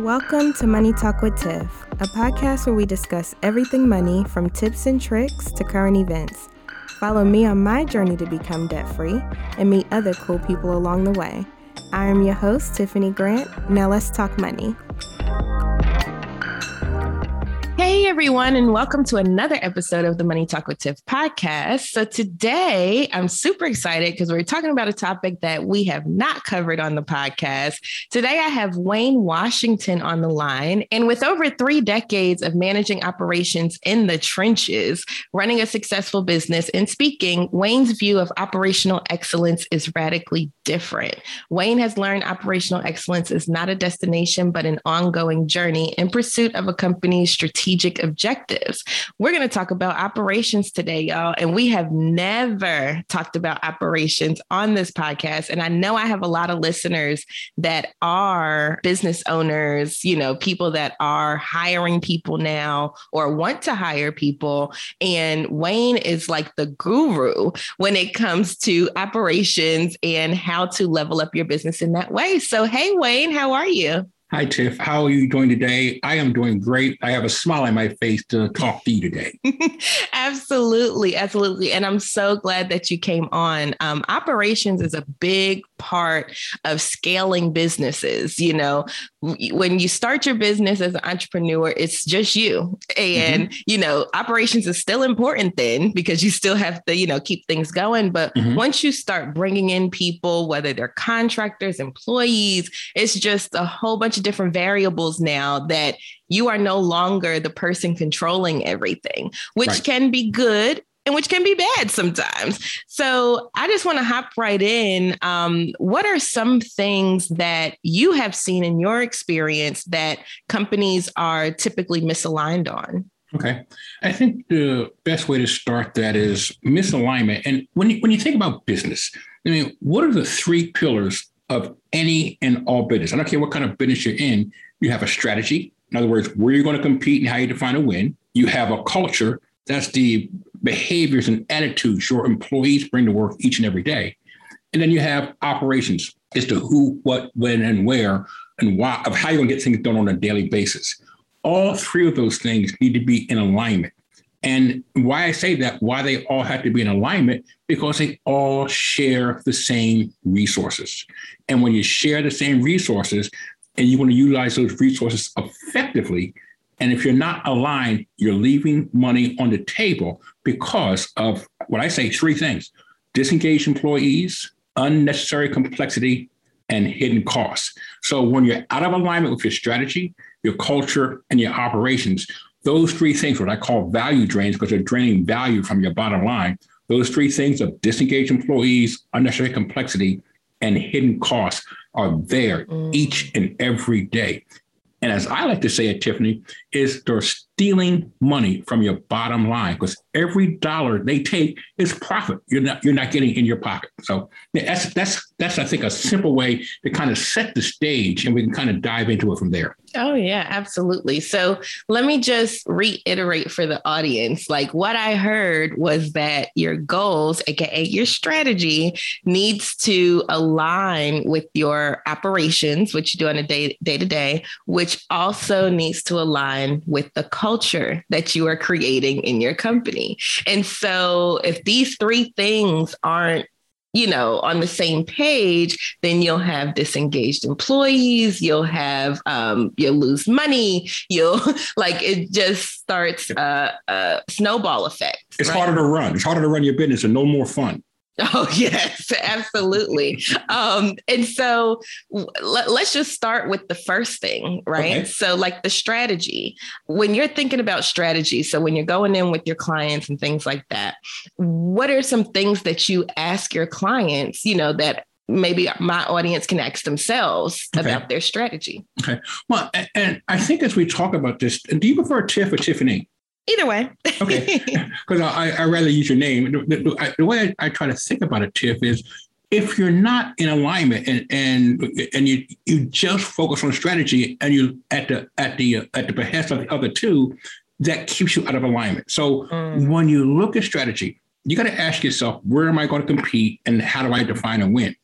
Welcome to Money Talk with Tiff, a podcast where we discuss everything money from tips and tricks to current events. Follow me on my journey to become debt free and meet other cool people along the way. I am your host, Tiffany Grant. Now let's talk money. Everyone, and welcome to another episode of the Money Talk with Tiff podcast. So, today I'm super excited because we're talking about a topic that we have not covered on the podcast. Today, I have Wayne Washington on the line. And with over three decades of managing operations in the trenches, running a successful business, and speaking, Wayne's view of operational excellence is radically different. Wayne has learned operational excellence is not a destination, but an ongoing journey in pursuit of a company's strategic strategic objectives. We're going to talk about operations today, y'all. And we have never talked about operations on this podcast. And I know I have a lot of listeners that are business owners, you know, people that are hiring people now or want to hire people. And Wayne is like the guru when it comes to operations and how to level up your business in that way. So, hey, Wayne, how are you? Hi, Tiff. How are you doing today? I am doing great. I have a smile on my face to talk to you today. absolutely. Absolutely. And I'm so glad that you came on. Um, operations is a big part of scaling businesses. You know, when you start your business as an entrepreneur, it's just you. And, mm-hmm. you know, operations is still important then because you still have to, you know, keep things going. But mm-hmm. once you start bringing in people, whether they're contractors, employees, it's just a whole bunch of different variables now that you are no longer the person controlling everything, which right. can be good and which can be bad sometimes. So I just want to hop right in. Um, what are some things that you have seen in your experience that companies are typically misaligned on? Okay. I think the best way to start that is misalignment. And when you, when you think about business, I mean, what are the three pillars of any and all business. I don't care what kind of business you're in, you have a strategy. In other words, where you're going to compete and how you define a win. You have a culture. That's the behaviors and attitudes your employees bring to work each and every day. And then you have operations as to who, what, when, and where, and why, of how you're going to get things done on a daily basis. All three of those things need to be in alignment. And why I say that, why they all have to be in alignment, because they all share the same resources. And when you share the same resources and you want to utilize those resources effectively, and if you're not aligned, you're leaving money on the table because of what I say three things disengaged employees, unnecessary complexity, and hidden costs. So when you're out of alignment with your strategy, your culture, and your operations, those three things, what I call value drains, because they're draining value from your bottom line, those three things of disengaged employees, unnecessary complexity, and hidden costs are there mm. each and every day. And as I like to say it, Tiffany, is they're stealing money from your bottom line because every dollar they take is profit. You're not you're not getting in your pocket. So that's that's that's I think a simple way to kind of set the stage, and we can kind of dive into it from there. Oh, yeah, absolutely. So let me just reiterate for the audience like what I heard was that your goals, AKA your strategy, needs to align with your operations, which you do on a day, day to day, which also needs to align with the culture that you are creating in your company. And so if these three things aren't you know, on the same page, then you'll have disengaged employees, you'll have, um, you'll lose money, you'll like it just starts a, a snowball effect. It's right? harder to run. It's harder to run your business and no more fun. Oh, yes, absolutely. um, and so let, us just start with the first thing, right? Okay. So, like the strategy, when you're thinking about strategy, so when you're going in with your clients and things like that, what are some things that you ask your clients, you know, that maybe my audience can ask themselves okay. about their strategy? Okay. Well, and I think as we talk about this, do you prefer Tiff or Tiffany? Either way. okay. Because I, I rather use your name. The, the, the way I, I, try to think about it, Tiff, is if you're not in alignment and and and you you just focus on strategy and you at the at the at the behest of the other two, that keeps you out of alignment. So mm. when you look at strategy, you got to ask yourself, where am I going to compete and how do I define a win?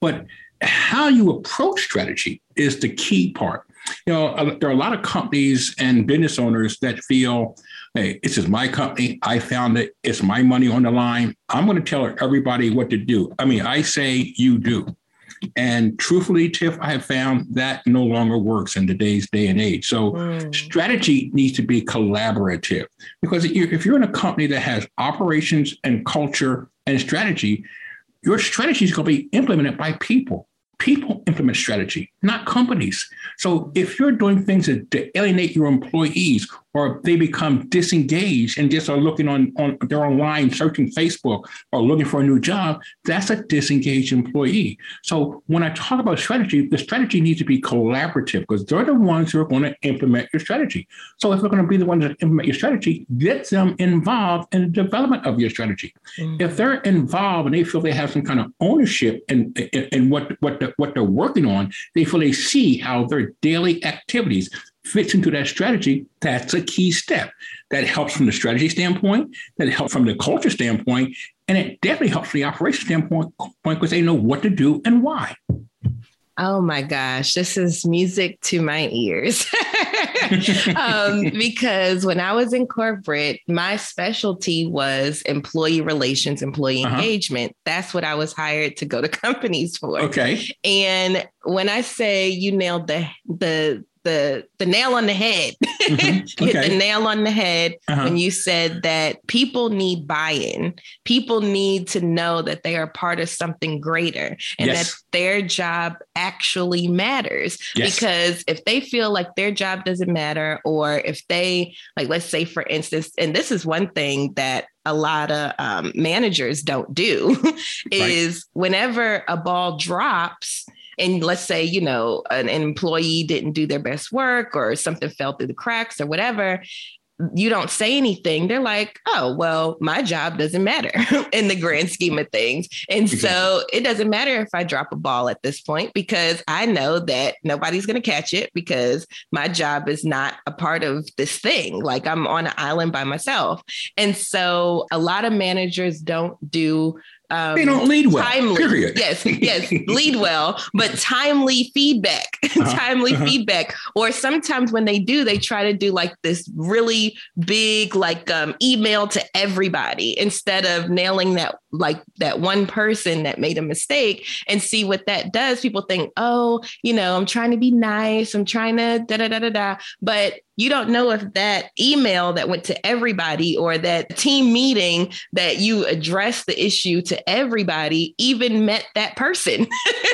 But how you approach strategy is the key part. you know, there are a lot of companies and business owners that feel, hey, this is my company. I found it. It's my money on the line. I'm going to tell everybody what to do. I mean, I say you do. And truthfully, Tiff, I have found that no longer works in today's day and age. So mm. strategy needs to be collaborative because if you're in a company that has operations and culture and strategy, your strategy is going to be implemented by people people implement strategy, not companies. So if you're doing things that alienate your employees or they become disengaged and just are looking on, on they're online searching Facebook or looking for a new job, that's a disengaged employee. So when I talk about strategy, the strategy needs to be collaborative because they're the ones who are going to implement your strategy. So if they're going to be the ones that implement your strategy, get them involved in the development of your strategy. Mm-hmm. If they're involved and they feel they have some kind of ownership in, in, in what, what, the, what they're working on, they they see how their daily activities fits into that strategy, that's a key step. That helps from the strategy standpoint, that helps from the culture standpoint, and it definitely helps from the operation standpoint because they know what to do and why. Oh my gosh, this is music to my ears. um, because when I was in corporate, my specialty was employee relations, employee uh-huh. engagement. That's what I was hired to go to companies for. Okay. And when I say you nailed the the the the nail on the head. Mm-hmm. Okay. Hit the nail on the head uh-huh. when you said that people need buy-in. People need to know that they are part of something greater and yes. that their job actually matters. Yes. Because if they feel like their job doesn't matter, or if they like, let's say for instance, and this is one thing that a lot of um, managers don't do, is right. whenever a ball drops and let's say you know an, an employee didn't do their best work or something fell through the cracks or whatever you don't say anything, they're like, oh, well, my job doesn't matter in the grand scheme of things. And so it doesn't matter if I drop a ball at this point because I know that nobody's going to catch it because my job is not a part of this thing. Like I'm on an island by myself. And so a lot of managers don't do um, they don't lead well. Timely, period. Yes, yes, lead well, but timely feedback, uh-huh, timely uh-huh. feedback. Or sometimes when they do, they try to do like this really big like um, email to everybody instead of nailing that like that one person that made a mistake and see what that does. People think, oh, you know, I'm trying to be nice, I'm trying to da da da da da, but you don't know if that email that went to everybody or that team meeting that you addressed the issue to everybody even met that person.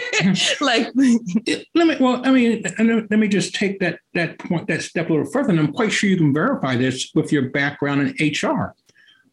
like, let me, well, I mean, let me just take that, that point, that step a little further. And I'm quite sure you can verify this with your background in HR.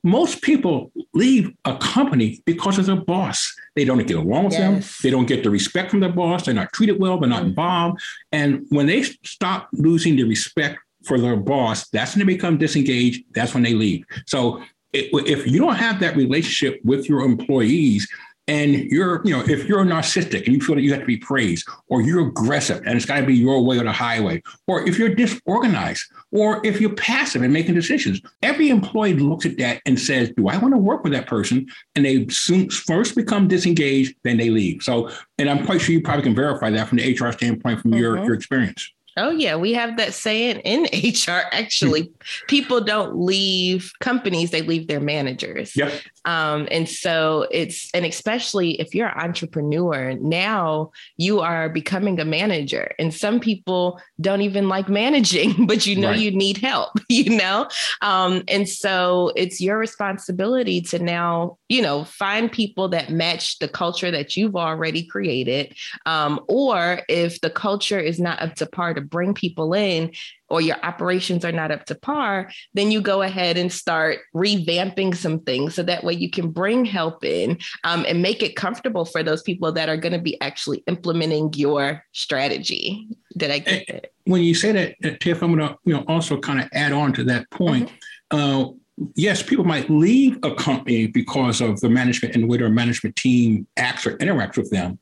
Most people leave a company because of their boss. They don't get along with yes. them. They don't get the respect from their boss. They're not treated well. They're not mm-hmm. involved. And when they stop losing the respect for their boss, that's when they become disengaged. That's when they leave. So if you don't have that relationship with your employees, and you're, you know, if you're narcissistic and you feel that you have to be praised, or you're aggressive and it's got to be your way or the highway, or if you're disorganized, or if you're passive and making decisions, every employee looks at that and says, "Do I want to work with that person?" And they soon first become disengaged, then they leave. So, and I'm quite sure you probably can verify that from the HR standpoint from mm-hmm. your your experience. Oh, yeah. We have that saying in HR. Actually, people don't leave companies, they leave their managers. Yep. Um, and so it's, and especially if you're an entrepreneur, now you are becoming a manager. And some people don't even like managing, but you know right. you need help, you know? Um, and so it's your responsibility to now, you know, find people that match the culture that you've already created. Um, or if the culture is not up to par to bring people in, or your operations are not up to par, then you go ahead and start revamping some things so that way you can bring help in um, and make it comfortable for those people that are going to be actually implementing your strategy. Did I get it? When you say that, uh, Tiff, I'm going to you know also kind of add on to that point. Mm-hmm. Uh, yes, people might leave a company because of the management and the way their management team acts or interacts with them.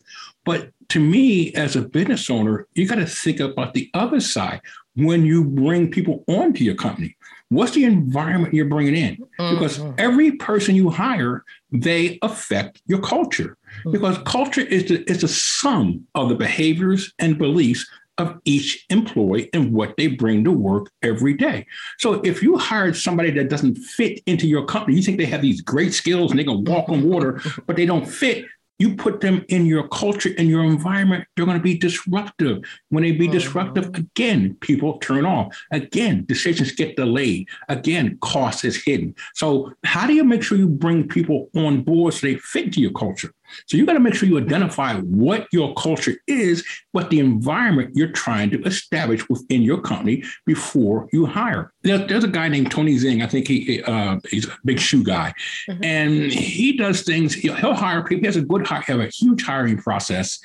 But to me, as a business owner, you got to think about the other side when you bring people onto your company. What's the environment you're bringing in? Mm-hmm. Because every person you hire, they affect your culture. Mm-hmm. Because culture is the, is the sum of the behaviors and beliefs of each employee and what they bring to work every day. So if you hired somebody that doesn't fit into your company, you think they have these great skills and they can walk on water, but they don't fit, you put them in your culture and your environment, they're going to be disruptive. When they be mm-hmm. disruptive, again, people turn off. Again, decisions get delayed. Again, cost is hidden. So, how do you make sure you bring people on board so they fit to your culture? So you got to make sure you identify what your culture is, what the environment you're trying to establish within your company before you hire. There, there's a guy named Tony Zing. I think he uh, he's a big shoe guy, mm-hmm. and he does things. He'll, he'll, hire people. He has a good hire, have a huge hiring process,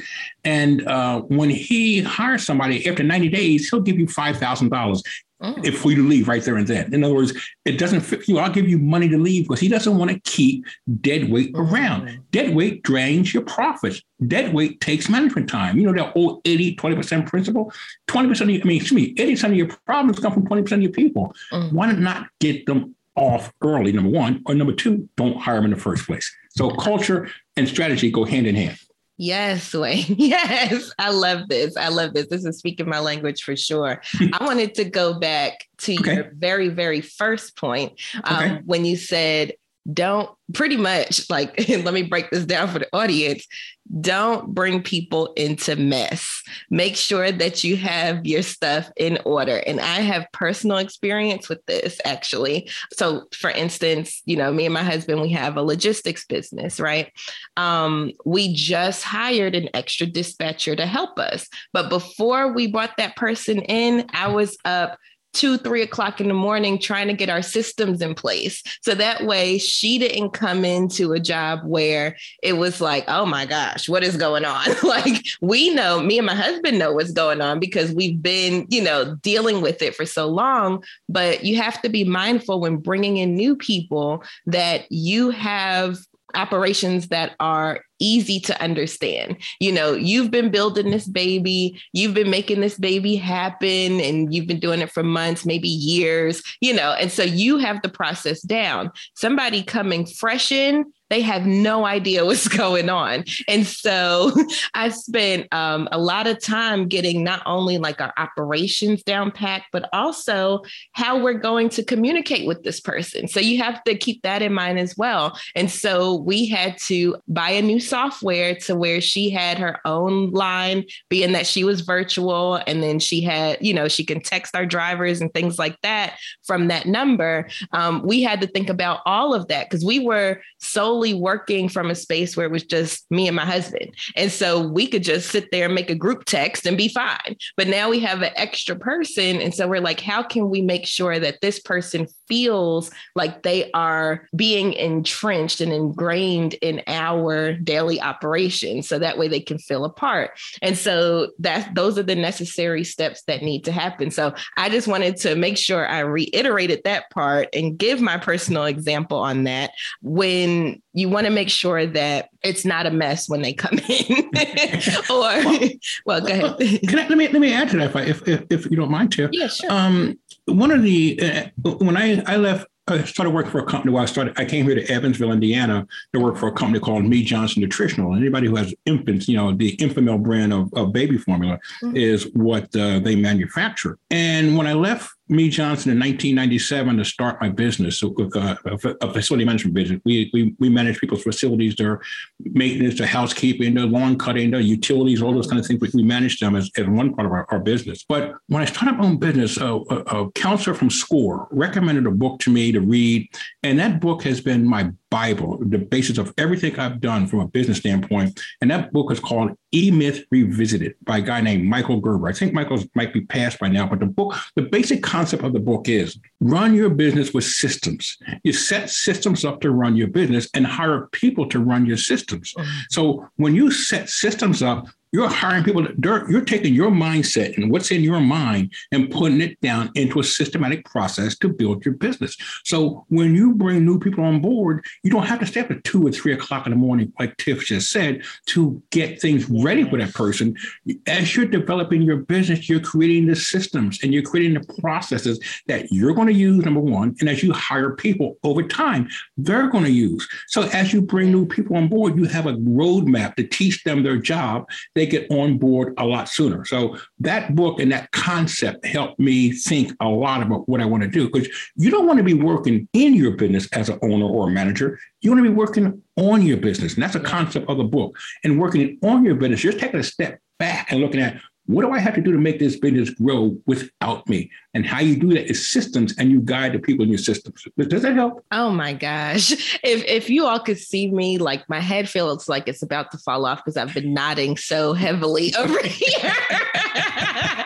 and uh, when he hires somebody after 90 days, he'll give you five thousand dollars oh. if we leave right there and then. In other words, it doesn't fit you. I'll give you money to leave because he doesn't want to keep dead weight mm-hmm. around. Dead weight drains your profits. Dead weight takes management time. You know that old 80, 20% principle? 20% of your, I mean, excuse me, 80% of your problems come from 20% of your people. Mm-hmm. Why not get them off early, number one, or number two, don't hire them in the first place. So culture and strategy go hand in hand. Yes, Wayne. Yes. I love this. I love this. This is speaking my language for sure. I wanted to go back to okay. your very, very first point um, okay. when you said don't pretty much like let me break this down for the audience. Don't bring people into mess. Make sure that you have your stuff in order. And i have personal experience with this actually. So for instance you know me and my husband we have a logistics business right? Um, we just hired an extra dispatcher to help us. But before we brought that person in i was up two, three o'clock in the morning trying to get our systems in place. So that way she didn't come into a job where it was like, oh my gosh, what is going on? like we know, me and my husband know what's going on because we've been, you know, dealing with it for so long. But you have to be mindful when bringing in new people that you have operations that are easy to understand. You know, you've been building this baby, you've been making this baby happen, and you've been doing it for months, maybe years, you know, and so you have the process down. Somebody coming fresh in, they have no idea what's going on. And so I spent um, a lot of time getting not only like our operations down packed, but also how we're going to communicate with this person. So you have to keep that in mind as well. And so we had to buy a new software to where she had her own line, being that she was virtual. And then she had, you know, she can text our drivers and things like that from that number. Um, we had to think about all of that because we were solely working from a space where it was just me and my husband. And so we could just sit there and make a group text and be fine. But now we have an extra person. And so we're like, how can we make sure that this person feels like they are being entrenched and ingrained in our daily operations so that way they can feel a part and so that those are the necessary steps that need to happen so i just wanted to make sure i reiterated that part and give my personal example on that when you want to make sure that it's not a mess when they come in or well, well, go ahead can I, let me let me add to that if I, if, if you don't mind to yeah sure um one of the uh, when I I left I started working for a company where I started, I came here to Evansville, Indiana to work for a company called Mead Johnson Nutritional. Anybody who has infants, you know, the Enfamil brand of, of baby formula mm-hmm. is what uh, they manufacture. And when I left Mead Johnson in 1997 to start my business, so, uh, a facility management business. We, we, we manage people's facilities, their maintenance, their housekeeping, their lawn cutting, their utilities, all those kind of things. We, we manage them as, as one part of our, our business. But when I started my own business, a, a, a counselor from SCORE recommended a book to me to read. And that book has been my Bible, the basis of everything I've done from a business standpoint. And that book is called E Myth Revisited by a guy named Michael Gerber. I think Michael's might be passed by now, but the book, the basic concept of the book is run your business with systems. You set systems up to run your business and hire people to run your systems. Mm-hmm. So when you set systems up, you're hiring people, you're taking your mindset and what's in your mind and putting it down into a systematic process to build your business. So when you bring new people on board, you don't have to stay up at two or three o'clock in the morning, like Tiff just said, to get things ready for that person. As you're developing your business, you're creating the systems and you're creating the processes that you're going to use, number one. And as you hire people over time, they're going to use. So as you bring new people on board, you have a roadmap to teach them their job. They they get on board a lot sooner. So that book and that concept helped me think a lot about what I want to do because you don't want to be working in your business as an owner or a manager. You want to be working on your business. And that's a concept of the book. And working on your business, you're taking a step back and looking at what do I have to do to make this business grow without me? And how you do that is systems and you guide the people in your systems. Does that help? Oh my gosh. If if you all could see me, like my head feels like it's about to fall off because I've been nodding so heavily over here.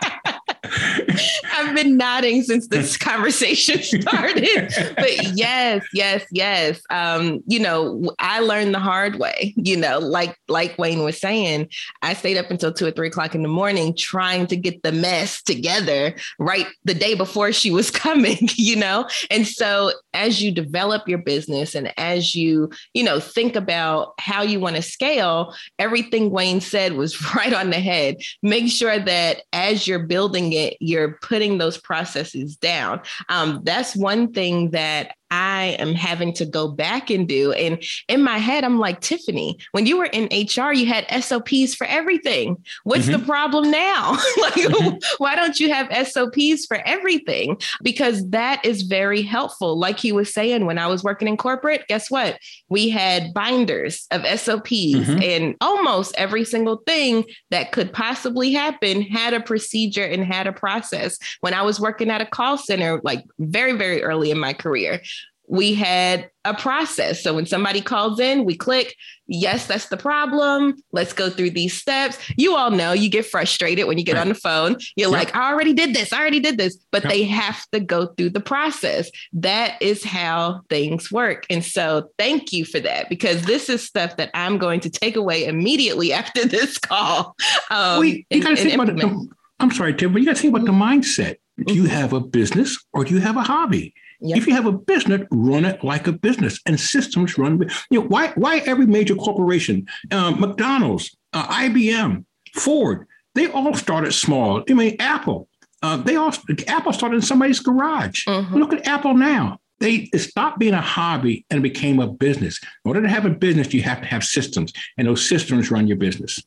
Been nodding since this conversation started. but yes, yes, yes. Um, you know, I learned the hard way. You know, like like Wayne was saying, I stayed up until two or three o'clock in the morning trying to get the mess together right the day before she was coming, you know? And so as you develop your business and as you, you know, think about how you want to scale, everything Wayne said was right on the head. Make sure that as you're building it, you're putting those processes down. Um, that's one thing that I am having to go back and do. And in my head, I'm like, Tiffany, when you were in HR, you had SOPs for everything. What's mm-hmm. the problem now? like, mm-hmm. why don't you have SOPs for everything? Because that is very helpful. Like he was saying, when I was working in corporate, guess what? We had binders of SOPs, mm-hmm. and almost every single thing that could possibly happen had a procedure and had a process. When I was working at a call center, like very, very early in my career, we had a process. So when somebody calls in, we click, yes, that's the problem. Let's go through these steps. You all know you get frustrated when you get right. on the phone. You're yep. like, I already did this, I already did this, but yep. they have to go through the process. That is how things work. And so thank you for that because this is stuff that I'm going to take away immediately after this call. Um, you gotta think about the, I'm sorry, Tim, but you got to think about the mindset. Do you mm-hmm. have a business or do you have a hobby? Yep. If you have a business, run it like a business, and systems run. You know why? Why every major corporation, um, McDonald's, uh, IBM, Ford, they all started small. I mean, Apple, uh, they all Apple started in somebody's garage. Mm-hmm. Look at Apple now. They stopped being a hobby and became a business. In order to have a business, you have to have systems, and those systems run your business.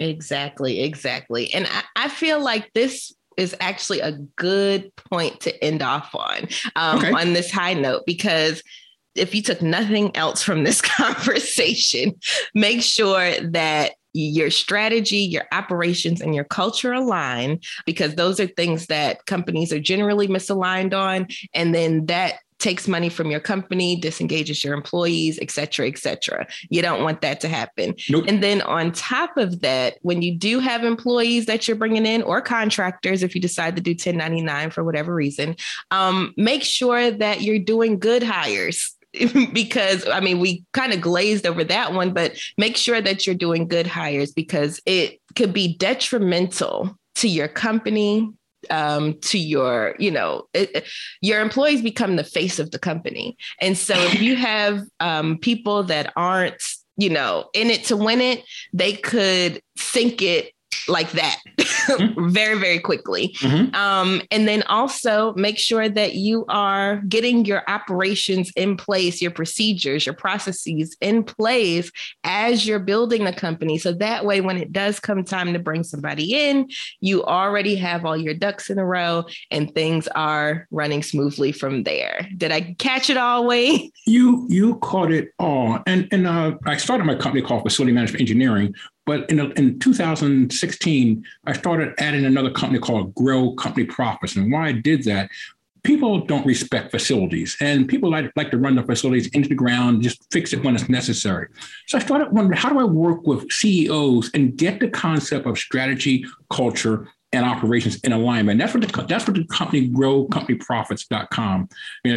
Exactly, exactly. And I, I feel like this is actually a good point to end off on um, okay. on this high note because if you took nothing else from this conversation, make sure that your strategy, your operations, and your culture align because those are things that companies are generally misaligned on. And then that takes money from your company, disengages your employees, et cetera, et cetera. You don't want that to happen. Nope. And then on top of that, when you do have employees that you're bringing in or contractors, if you decide to do 1099 for whatever reason, um, make sure that you're doing good hires because I mean, we kind of glazed over that one, but make sure that you're doing good hires because it could be detrimental to your company, um, to your, you know, it, your employees become the face of the company. And so if you have um, people that aren't, you know, in it to win it, they could sink it like that mm-hmm. very, very quickly. Mm-hmm. Um, and then also make sure that you are getting your operations in place, your procedures, your processes in place as you're building the company. So that way, when it does come time to bring somebody in, you already have all your ducks in a row and things are running smoothly from there. Did I catch it all, Wayne? You you caught it all. And and uh, I started my company called Facility Management Engineering, but in, in 2016, I started adding another company called Grow Company Profits. And why I did that, people don't respect facilities and people like, like to run the facilities into the ground, just fix it when it's necessary. So I started wondering, how do I work with CEOs and get the concept of strategy, culture, and operations in alignment. That's what the that's what the company growcompanyprofits.com.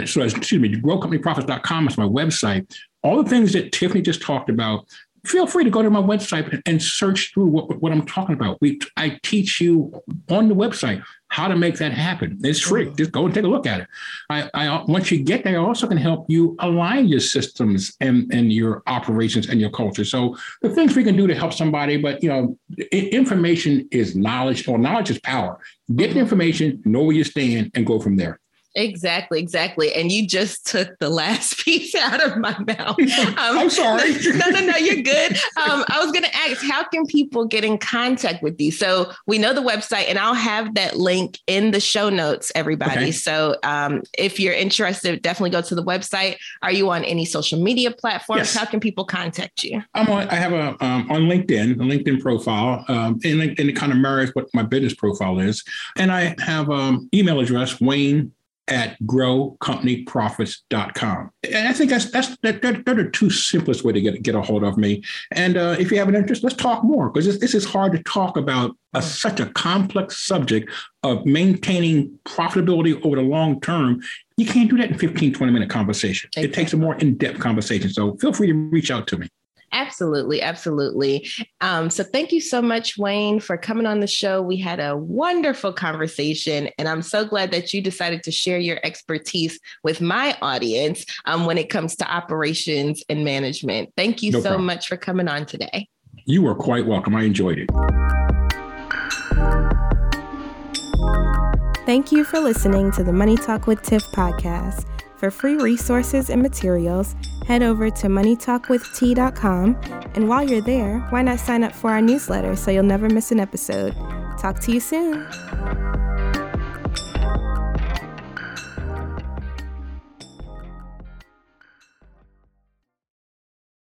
So excuse me, growcompanyprofits.com is my website. All the things that Tiffany just talked about, feel free to go to my website and search through what, what I'm talking about. We I teach you on the website how to make that happen. It's free. Mm-hmm. Just go and take a look at it. I, I once you get there, I also can help you align your systems and, and your operations and your culture. So the things we can do to help somebody, but you know, information is knowledge or knowledge is power. Get the mm-hmm. information, know where you stand, and go from there. Exactly, exactly. And you just took the last piece out of my mouth. Um, I'm sorry. no, no, no, you're good. Um, I was going to ask, how can people get in contact with you? So we know the website, and I'll have that link in the show notes, everybody. Okay. So um, if you're interested, definitely go to the website. Are you on any social media platforms? Yes. How can people contact you? I'm on. I have a um, on LinkedIn, a LinkedIn profile, um, and, and it kind of mirrors what my business profile is. And I have um email address Wayne at growcompanyprofits.com. And I think that's that's that, that, that are the two simplest way to get get a hold of me. And uh, if you have an interest, let's talk more because this, is hard to talk about a, such a complex subject of maintaining profitability over the long term. You can't do that in 15, 20 minute conversation. Exactly. It takes a more in-depth conversation. So feel free to reach out to me. Absolutely, absolutely. Um, so thank you so much, Wayne, for coming on the show. We had a wonderful conversation, and I'm so glad that you decided to share your expertise with my audience um, when it comes to operations and management. Thank you no so problem. much for coming on today. You are quite welcome. I enjoyed it. Thank you for listening to the Money Talk with Tiff podcast. For free resources and materials, head over to moneytalkwitht.com. And while you're there, why not sign up for our newsletter so you'll never miss an episode? Talk to you soon.